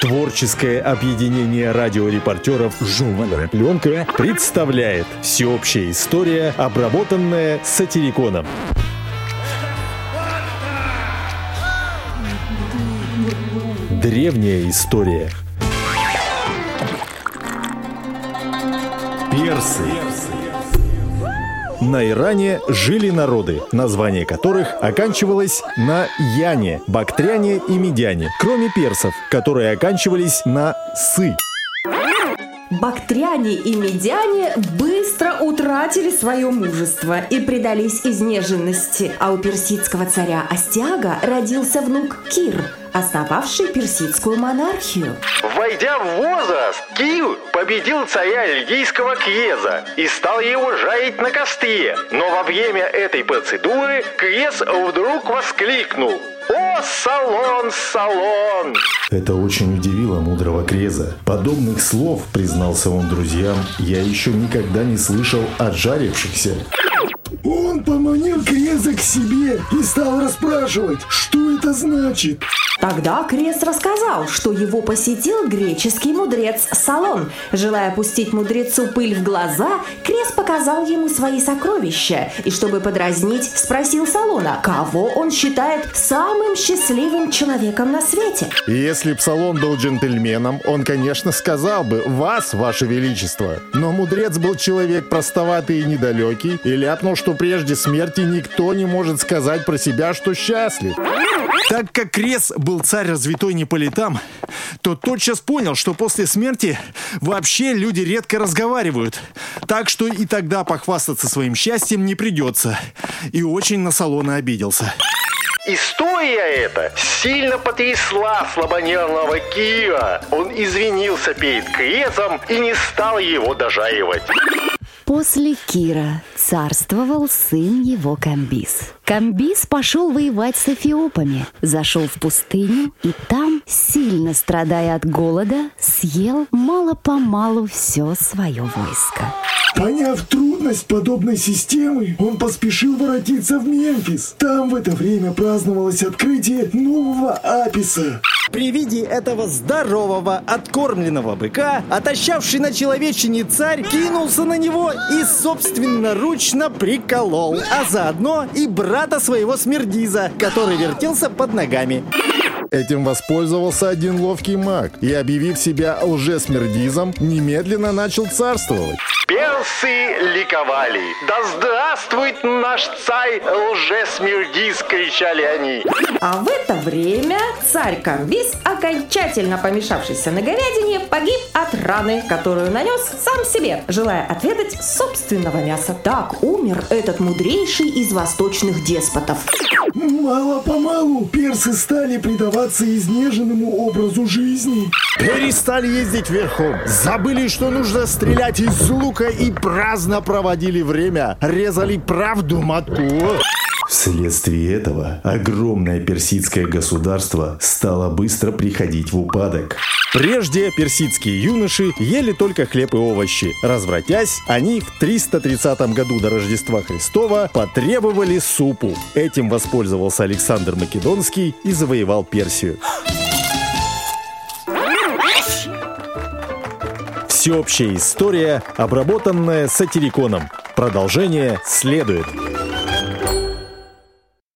Творческое объединение радиорепортеров «Журнальная пленка» представляет всеобщая история, обработанная сатириконом. Древняя история. Персы. На Иране жили народы, название которых оканчивалось на Яне, Бактряне и Медяне, кроме персов, которые оканчивались на Сы. Бактряне и медяне быстро утратили свое мужество и предались изнеженности, а у персидского царя Астиага родился внук Кир, основавший персидскую монархию. Войдя в возраст, Кир победил царя льдийского Кьеза и стал его жарить на костре. Но во время этой процедуры Кьез вдруг воскликнул «О, салон, салон!» Это очень удивило мудрого Креза. Подобных слов, признался он друзьям, я еще никогда не слышал от жарившихся. Он поманил Креза к себе и стал расспрашивать, что это значит. Тогда Крес рассказал, что его посетил греческий мудрец Салон. Желая пустить мудрецу пыль в глаза, Крес показал ему свои сокровища и, чтобы подразнить, спросил Салона, кого он считает самым счастливым человеком на свете. Если б Салон был джентльменом, он, конечно, сказал бы «Вас, Ваше Величество». Но мудрец был человек простоватый и недалекий и ляпнул, что прежде смерти никто не может сказать про себя, что счастлив. Так как Крес был царь развитой не по летам, то тотчас понял, что после смерти вообще люди редко разговаривают. Так что и тогда похвастаться своим счастьем не придется. И очень на салона обиделся. История эта сильно потрясла слабонервного Кира. Он извинился перед Крезом и не стал его дожаривать. После Кира царствовал сын его Камбис. Камбис пошел воевать с эфиопами, зашел в пустыню и там, сильно страдая от голода, съел мало-помалу все свое войско. Поняв трудность подобной системы, он поспешил воротиться в Мемфис. Там в это время праздновалось открытие нового Аписа. При виде этого здорового, откормленного быка, отощавший на человечине царь кинулся на него и собственноручно приколол, а заодно и брата своего Смердиза, который вертелся под ногами. Этим воспользовался один ловкий маг и, объявив себя лжесмердизом, немедленно начал царствовать. Персы ликовали. Да здравствует наш царь лжесмердис, кричали они. А в это время царь Камбис, окончательно помешавшийся на говядине, погиб от раны, которую нанес сам себе, желая отведать собственного мяса. Так умер этот мудрейший из восточных деспотов. Мало-помалу персы стали предаваться изнеженному образу жизни. Перестали ездить верхом, забыли, что нужно стрелять из лука и праздно проводили время, резали правду матку. Вследствие этого огромное персидское государство стало быстро приходить в упадок. Прежде персидские юноши ели только хлеб и овощи. Развратясь, они в 330 году до Рождества Христова потребовали супу. Этим воспользовался Александр Македонский и завоевал Персию. Всеобщая история, обработанная сатириконом. Продолжение следует.